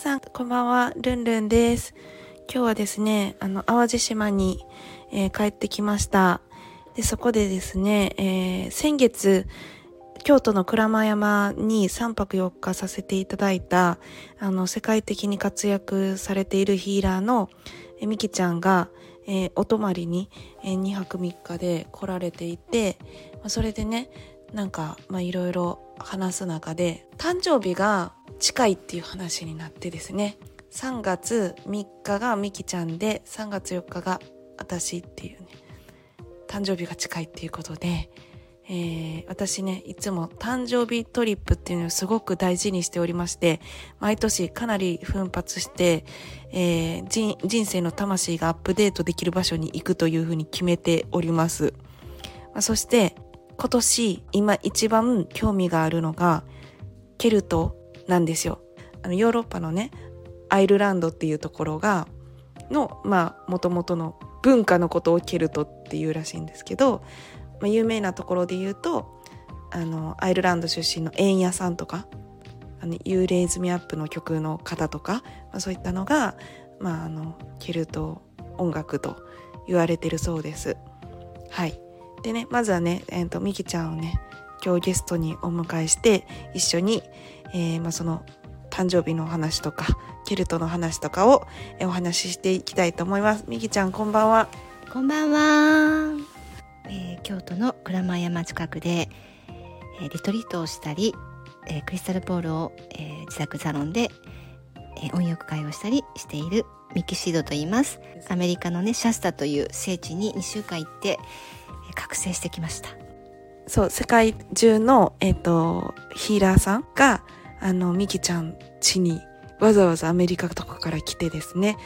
さん、こんばんは。ルンルンです。今日はですね、あの、淡路島に、えー帰ってきました。で、そこでですね、えー先月、京都の鞍馬山に3泊4日させていただいた、あの、世界的に活躍されているヒーラーの、えみきちゃんが、えーお泊まりに、え2泊3日で来られていて、まあそれでね、なんか、まあいろいろ話す中で、誕生日が近いっていう話になってですね、3月3日がみきちゃんで、3月4日が私っていうね、誕生日が近いっていうことで、えー私ね、いつも誕生日トリップっていうのをすごく大事にしておりまして、毎年かなり奮発して、えー人生の魂がアップデートできる場所に行くというふうに決めております。まあそして、今年今一番興味があるのが、ケルトなんですよ。あの、ヨーロッパのね、アイルランドっていうところが、の、まあ、元々の文化のことをケルトっていうらしいんですけど、まあ、有名なところで言うと、あの、アイルランド出身の円屋さんとか、あの、ユーレイズミアップの曲の方とか、まあ、そういったのが、まあ、あの、ケルト音楽と言われてるそうです。はい。でね、まずはね、えっ、と、ミキちゃんをね、今日ゲストにお迎えして、一緒に、えーまあ、その、誕生日のお話とか、ケルトの話とかを、えーお話ししていきたいと思います。ミキちゃん、こんばんは。こんばんは、えー京都の鞍馬山近くで、えーリトリートをしたり、えークリスタルボールを、えー自宅サロンで、えー音浴会をしたりしているミキシードと言いますアメリカのねシャスタという聖地に2週間行って、えー覚醒してきましたそう、世界中の、えっ、と、ヒーラーさんが、あの、ミキちゃん家にわざわざアメリカとかから来てですね、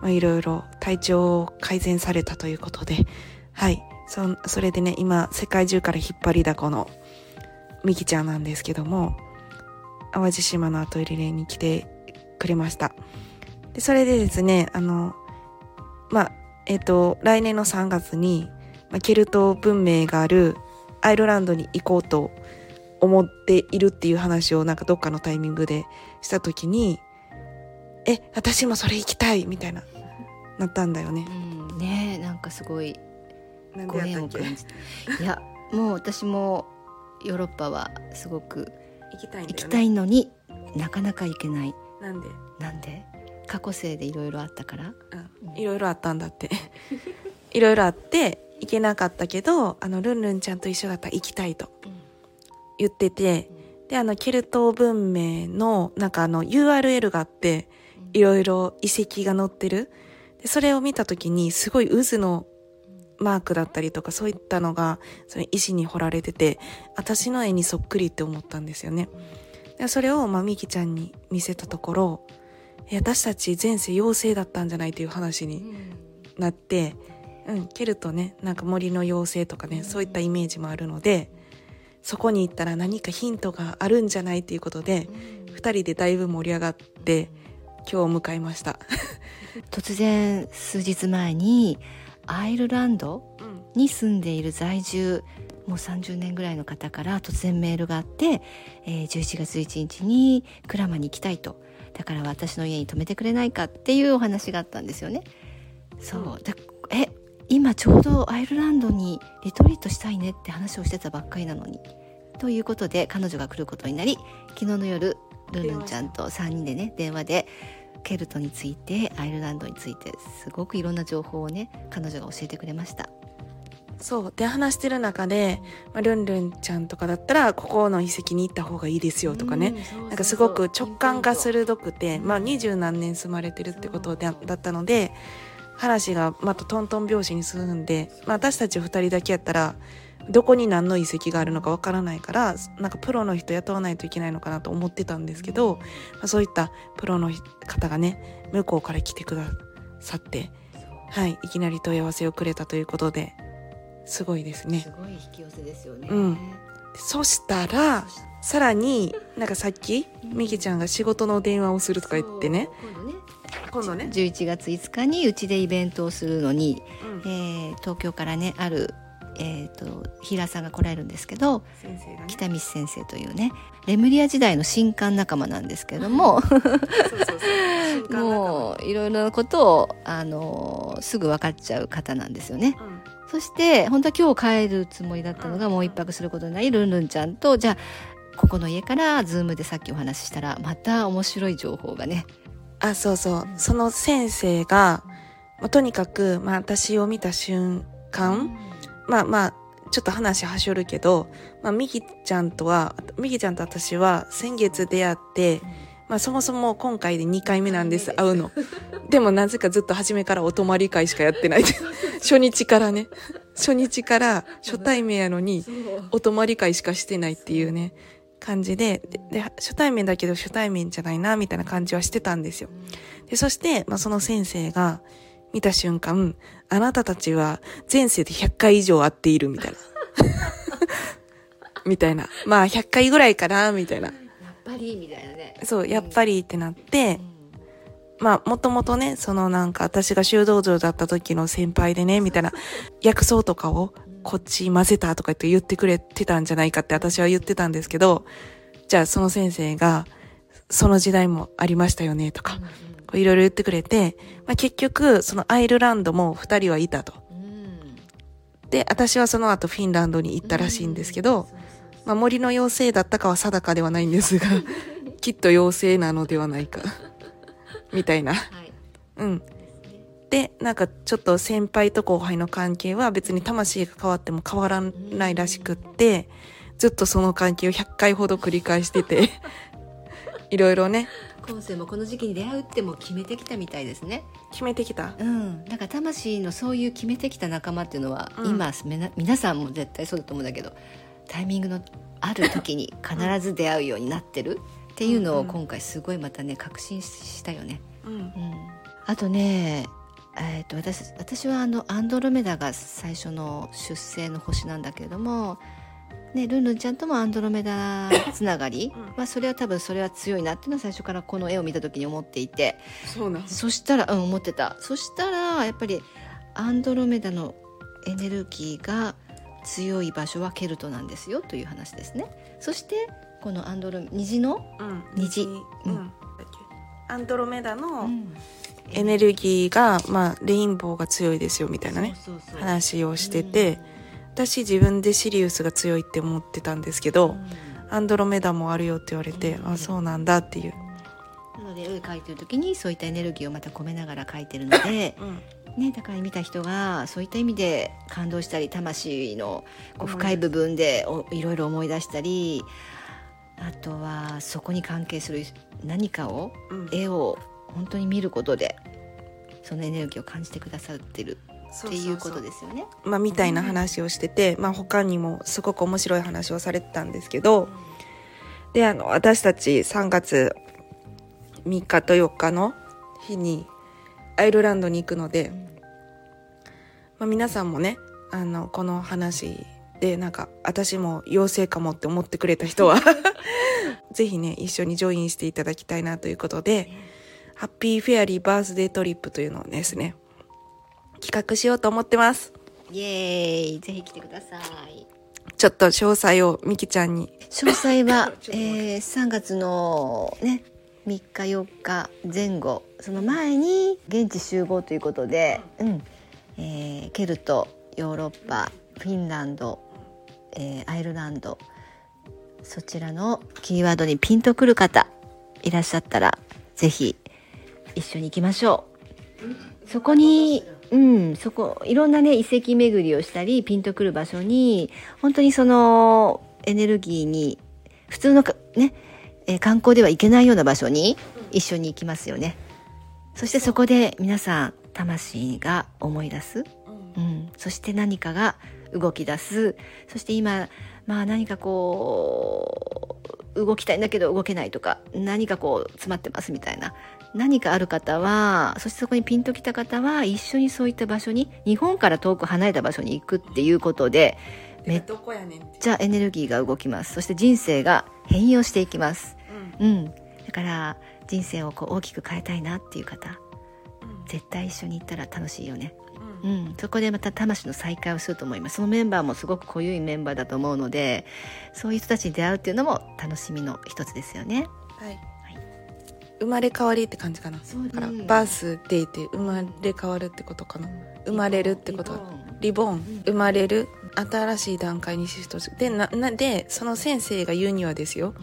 まあ、いろいろ体調を改善されたということで、はい。そ、それでね、今、世界中から引っ張りだこのミキちゃんなんですけども、淡路島のアトリエに来てくれました。で、それでですね、あの、まあ、えっ、と、来年の3月に、まあ、ケルト文明があるアイルランドに行こうと思っているっていう話をなんかどっかのタイミングでした時に、え、私もそれ行きたいみたいな、なったんだよね。うんねえなんかすごいご縁を感じいやもう私もヨーロッパはすごく行きたいね。行きたいのになかなか行けないなんで、なんで？過去生でいろいろあったからうん、いろいろあったんだって。いろいろあって、行けなかったけど、あの、ルンルンちゃんと一緒だったら行きたいと言ってて、で、あの、ケルト文明の、なんかあの、URL があって、いろいろ遺跡が載ってる。で、それを見たときに、すごい渦のマークだったりとか、そういったのが、その石に彫られてて、私の絵にそっくりって思ったんですよね。でそれを、まあ、ミキちゃんに見せたところ、え私たち前世妖精だったんじゃないという話になって、うん、ケルトね、なんか森の妖精とかね、そういったイメージもあるので、そこに行ったら何かヒントがあるんじゃないっていうことで、二人でだいぶ盛り上がって、今日を迎えました。突然数日前にアイルランドうん。に住んでいる在住もう30年ぐらいの方から突然メールがあって、えー11月11日にクラマに行きたいと。だから私の家に泊めてくれないかっていうお話があったんですよね。そう。だえ今ちょうどアイルランドにリトリートしたいねって話をしてたばっかりなのにということで彼女が来ることになり昨日の夜ルンルンちゃんと3人でね電話でケルトについてアイルランドについてすごくいろんな情報をね彼女が教えてくれましたそう。で、話してる中で、まあ、ルンルンちゃんとかだったら、ここの遺跡に行った方がいいですよとかね。なんかすごく直感が鋭くて、まあ二十何年住まれてるってことでだったので、話がまたトントン拍子に進んで、まあ私たち二人だけやったら、どこに何の遺跡があるのかわからないからなんかプロの人雇わないといけないのかなと思ってたんですけど、まあ、そういったプロの方がね向こうから来てくださってはいいきなり問い合わせをくれたということですごいですね。すごい引き寄せですよね。うん。そしたらさらになんかさっきみきちゃんが仕事の電話をするとか言ってね今度ね。今度ね、11月5日にうちでイベントをするのに、うん。えー東京からねある、えー、とヒーラーさんが来られるんですけどね。北道先生というねレムリア時代の新刊仲間なんですけれども もういろいろなことを、あのーすぐ分かっちゃう方なんですよね。うん。そして本当は今日帰るつもりだったのがうん。もう一泊することになりルンルンちゃんとじゃあここの家からズームでさっきお話ししたらまた面白い情報がねあそうそう。その先生が、まあ、とにかく、まあ、私を見た瞬間、まあまあちょっと話はしょるけど、まあ、みきちゃんとはみきちゃんと私は先月出会って、まあ、そもそも今回で2回目なんです会うの。でもなぜかずっと初めからお泊まり会しかやってない。初日からね。初日から初対面やのにお泊まり会しかしてないっていうね感じででで初対面だけど初対面じゃないなみたいな感じはしてたんですよ。でそして、まあ、その先生が見た瞬間あなたたちは前世で100回以上会っているみたいな。みたいな。まあ100回ぐらいかなみたいな。やっぱりみたいなね。そうやっぱりってなってうん。まあ、もともとね、そのなんか、私が修道場だった時の先輩でね、みたいな、薬草とかをこっち混ぜたとか言って言ってくれてたんじゃないかって私は言ってたんですけど、じゃあその先生が、その時代もありましたよね、とか、こういろいろ言ってくれて、まあ結局、そのアイルランドも二人はいたと。うんで、私はその後フィンランドに行ったらしいんですけど、まあ森の妖精だったかは定かではないんですが、きっと妖精なのではないか、みたいな。はいうん。で、なんかちょっと先輩と後輩の関係は別に魂が変わっても変わらないらしくって、ずっとその関係を100回ほど繰り返してて、いろいろね、今世もこの時期に出会うってもう決めてきたみたいですね。決めてきた。うん。だから魂のそういう決めてきた仲間っていうのは、うん。今皆さんも絶対そうだと思うんだけどタイミングのある時に必ず出会うようになってる。っていうのをうん今回すごいまたね確信したよね。うん。うん、あとねえー、と私私はあのアンドロメダが最初の出生の星なんだけれども、ね、ルンルンちゃんともアンドロメダつながり、うん。まあ、それは多分それは強いなっていうのは最初からこの絵を見た時に思っていて。そうなんそしたらうん思ってた。そしたらやっぱりアンドロメダのエネルギーが強い場所はケルトなんですよという話ですね。そしてこのアンドロ虹の、うん。虹。うん。うん。アンドロメダのうんエネルギーが、まあ、レインボーが強いですよ、みたいなね、話をしてて、私自分でシリウスが強いって思ってたんですけど、アンドロメダもあるよって言われて、うん。あ、そうなんだっていう。なので絵を描いてる時にそういったエネルギーをまた込めながら描いてるので、うん。ね、だから見た人がそういった意味で感動したり魂のこう深い部分でおいろいろ思い出したりあとはそこに関係する何かをうん。絵を本当に見ることでそのエネルギーを感じてくださってるっていうことですよね。まあ、みたいな話をしてて、まあ、他にもすごく面白い話をされてたんですけど、で、あの、私たち3月3日と4日の日にアイルランドに行くので、まあ、皆さんもね、あの、この話で、なんか、私も妖精かもって思ってくれた人は、ぜひね、一緒にジョインしていただきたいなということで、ハッピーフェアリーバースデートリップというのをですね、企画しようと思ってます。イエーイぜひ来てください。ちょっと詳細をみきちゃんに。詳細は えー、3月のね3日4日前後その前に現地集合ということで、うんえーケルトヨーロッパフィンランド、えーアイルランドそちらのキーワードにピンとくる方いらっしゃったらぜひ一緒に行きましょう。そこに、うん、そこ、いろんなね、遺跡巡りをしたり、ピンとくる場所に、本当にそのエネルギーに、普通のかね、えー観光では行けないような場所に一緒に行きますよね。そしてそこで皆さん、魂が思い出す、うん。うん、そして何かが動き出す。そして今まあ何かこう動きたいんだけど動けないとか何かこう詰まってますみたいな何かある方はそしてそこにピンときた方は一緒にそういった場所に日本から遠く離れた場所に行くっていうことでめっちゃエネルギーが動きます。そして人生が変容していきます。うん。だから人生をこう大きく変えたいなっていう方絶対一緒に行ったら楽しいよね。うん。うん。うん、そこでまた魂の再会をすると思います。そのメンバーもすごく濃ゆいメンバーだと思うのでそういう人たちに出会うっていうのも楽しみの一つですよね。はい生まれ変わりって感じかな。だからうんバースデーって生まれ変わるってことかな。生まれるってこと。リボーン。生まれる。新しい段階にシフトするでななでその先生が言うにはですよ、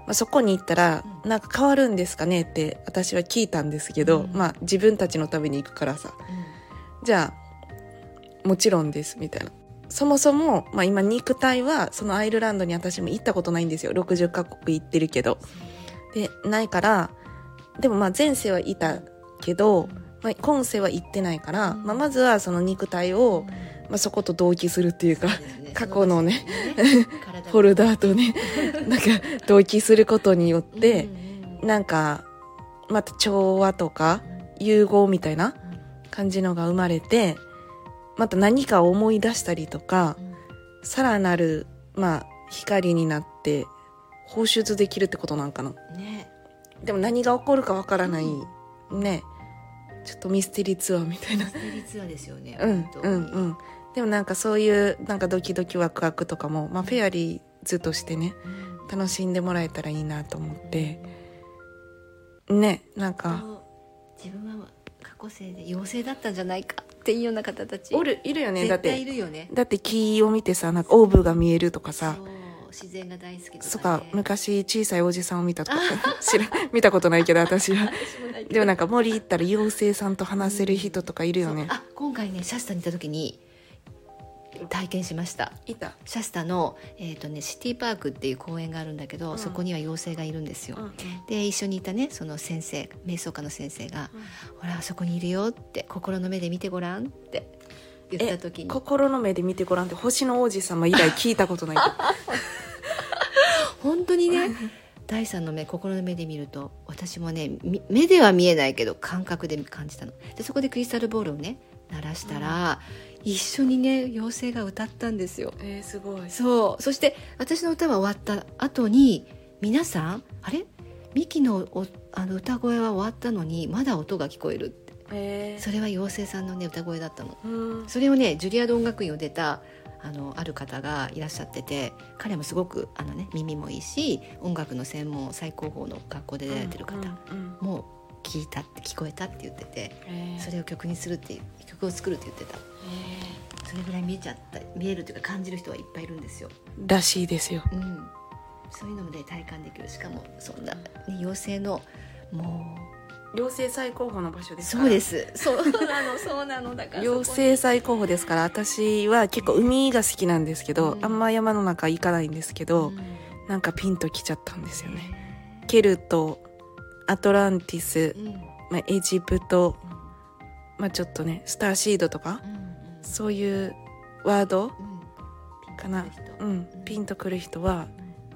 まあ、そこに行ったらうなんか変わるんですかねって私は聞いたんですけど、うん。まあ自分たちのために行くからさ。じゃあもちろんですみたいな。そもそも、まあ、今肉体はそのアイルランドに私も行ったことないんですよ。60カ国行ってるけど。でないからでもまあ前世はいたけど、まあ、今世は行ってないから、うん。まあ、まずはその肉体を、まあ、そこと同期するっていうか過去のねフォルダーとねなんか同期することによって、なんかまた調和とか融合みたいな感じのが生まれてまた何かを思い出したりとかさらなるまあ光になって放出できるってことなんかな。ねでも何が起こるかわからないね。ちょっとミステリーツアーみたいな。ミステリーツアーですよねうんうんうん。でもなんかそういうなんかドキドキワクワクとかも、まあ、フェアリーズとしてねうん。楽しんでもらえたらいいなと思って。ねなんか。自分は過去生で妖精だったんじゃないかっていうような方たち。おるいるよね。だっ絶対いてるよね。だって木を見てさなんかオーブが見えるとかさそう自然が大好きとか、ね、そっか昔小さいおじさんを見たと。か知ら見たことないけど私は。でもなんか森行ったら妖精さんと話せる人とかいるよね。そうあ今回ねシャスタに行った時に体験しました。いた。シャスタの、えーとね、シティパークっていう公園があるんだけど、うん。そこには妖精がいるんですよ、うんで一緒にいたねその先生瞑想家の先生が「ほらあそこにいるよ」って「心の目で見てごらん」って言った時に。心の目で見てごらんって星の王子様以来聞いたことない 本当にね 第三の目心の目で見ると私もねみ目では見えないけど感覚で感じたの。でそこでクリスタルボールをね鳴らしたら、一緒にね妖精が歌ったんですよ。えー、すごい。そう。そして私の歌は終わった後に皆さんあれ？ミキのおあの歌声は終わったのにまだ音が聞こえるって。えそれは妖精さんのね歌声だったの。ー、うん。それをねジュリアード音楽院を出たあのある方がいらっしゃってて彼もすごくあの、ね、耳もいいし音楽の専門最高峰の学校で出られてる方も聞いたって聞こえたって言っててえー。それを曲にするっていう曲を作るって言ってた。えそれぐらい見えちゃった見えるというか感じる人はいっぱいいるんですよ。ーらしいですよ。うん、そういうのもね体感できる。しかもそんな、ね、妖精のも妖精最高峰の場所うですから。そうです。そう。なのそうなのだから。妖精最高峰ですから私は結構海が好きなんですけど、うん。あんま山の中行かないんですけど、うん。なんかピンときちゃったんですよね。ケルトアトランティスう、ん。うんまあ、エジプト、まあ、ちょっとねスターシードとかうんそういうワード、うん。かな。うん、ピンとくる人は、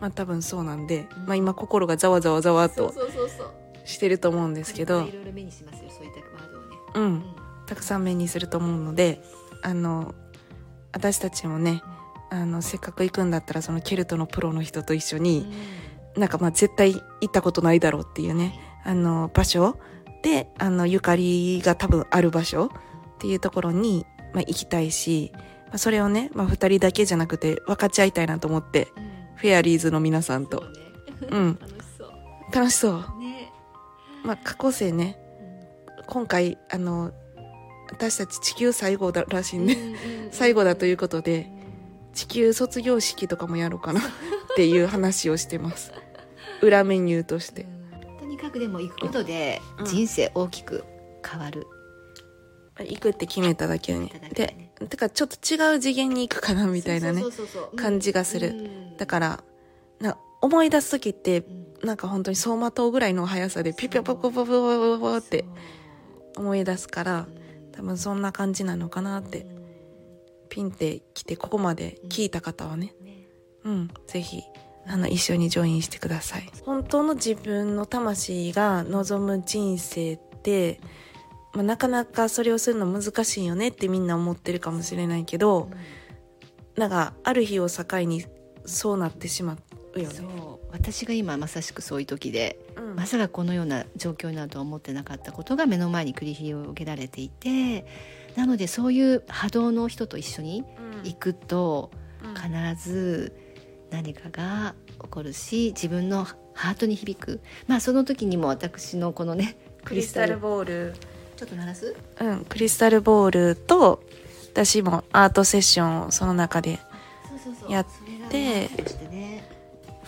まあ、多分そうなんで、うん。まあ、今心がざわざわざわっとそうそうそうそうしてると思うんですけど。これからいろいろ目にしますよそういったワードをね、ううん。たくさん目にすると思うのであの私たちもねあのせっかく行くんだったらそのケルトのプロの人と一緒に、なんかまあ絶対行ったことないだろうっていうねあの場所であのゆかりが多分ある場所っていうところに、まあ、行きたいし、まあ、それをね、まあ、2人だけじゃなくて分かち合いたいなと思ってうん。うんフェアリーズの皆さんと。そうん。楽しそう。楽しそう、ねまあ、過去生ね。今回あの私たち地球最後だらしいんで、最後だということで地球卒業式とかもやろうかな。っていう話をしてます。裏メニューとして。とにかくでも行くことでうん。人生大きく変わる、行くって決めただけに。ね。でてかちょっと違う次元に行くかなみたいなね。感じがする。うん。だからな思い出す時ってうんなんか本当に走馬灯ぐらいの速さでピピピピピピピポって思い出すから多分そんな感じなのかなってピンって来てここまで聞いた方はねうん是非あの一緒にジョインしてください本当の自分の魂が望む人生って、まあ、なかなかそれをするの難しいよねってみんな思ってるかもしれないけどなんかある日を境にそうなってしまうよね私が今まさしくそういう時でうん。まさかこのような状況になるとは思ってなかったことが目の前に繰り広げられていてなのでそういう波動の人と一緒に行くとうん。必ず何かが起こるし自分のハートに響く。まあその時にも私のこのね クリスタルボール、ちょっと鳴らす？うん、クリスタルボールと、私もアートセッションをその中でそうそうそう。やって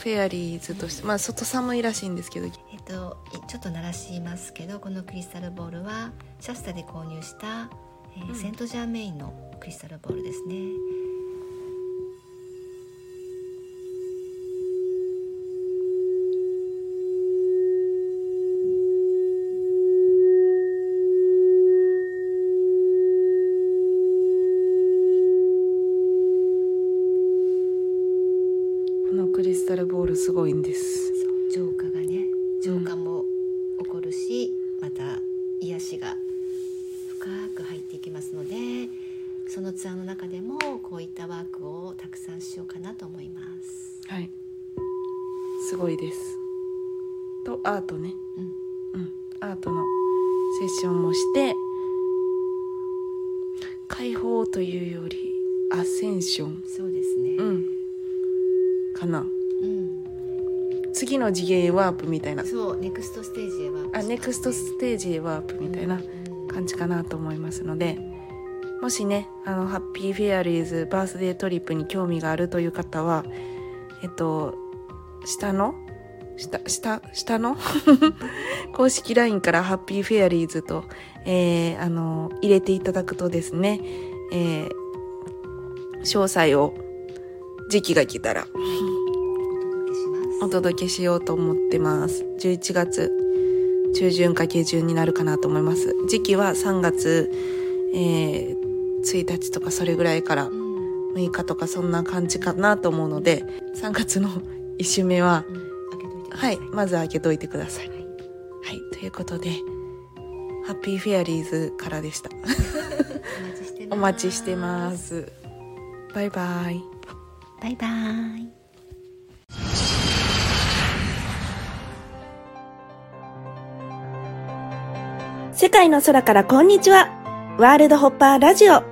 フェアリーズとして、まあ外寒いらしいんですけど、えっといちょっと鳴らしますけどこのクリスタルボールはシャスタで購入した、えーうん。セントジャーメインのクリスタルボールですねこのクリスタルボールすごいんです。浄化がね浄化も起こるし、また癒しが深く入っていきますのでそのツアーの中でもこういったワークをたくさんしようかなと思います。はい。すごいです。と、アートね。うんうん。アートのセッションもして、解放というより、ascension。そうですね。うん。かな。うん次の次元へワープみたいな。そう next stage へはあ、 next stage へワープみたいなうん感じかなと思いますので、もしね、あの、 Happy Fairies birthday trip に興味があるという方は、えっと、下の下、下、下の？公式 LINE から Happy Fairies と、えー、あの、入れていただくとですね、えー、詳細を時期が来たらお届けしようと思ってます。11月中旬か下旬になるかなと思います。時期は3月、えー、1日とかそれぐらいからうん6日とかそんな感じかなと思うので、3月の1週目は。はいい、まず開けといてください。はいはい、ということで、ハッピーフェアリーズからでした。お待ちしてます。お待ちしてま。す。バイバイ。バイバイ。世界の空からこんにちは。ワールドホッパーラジオ。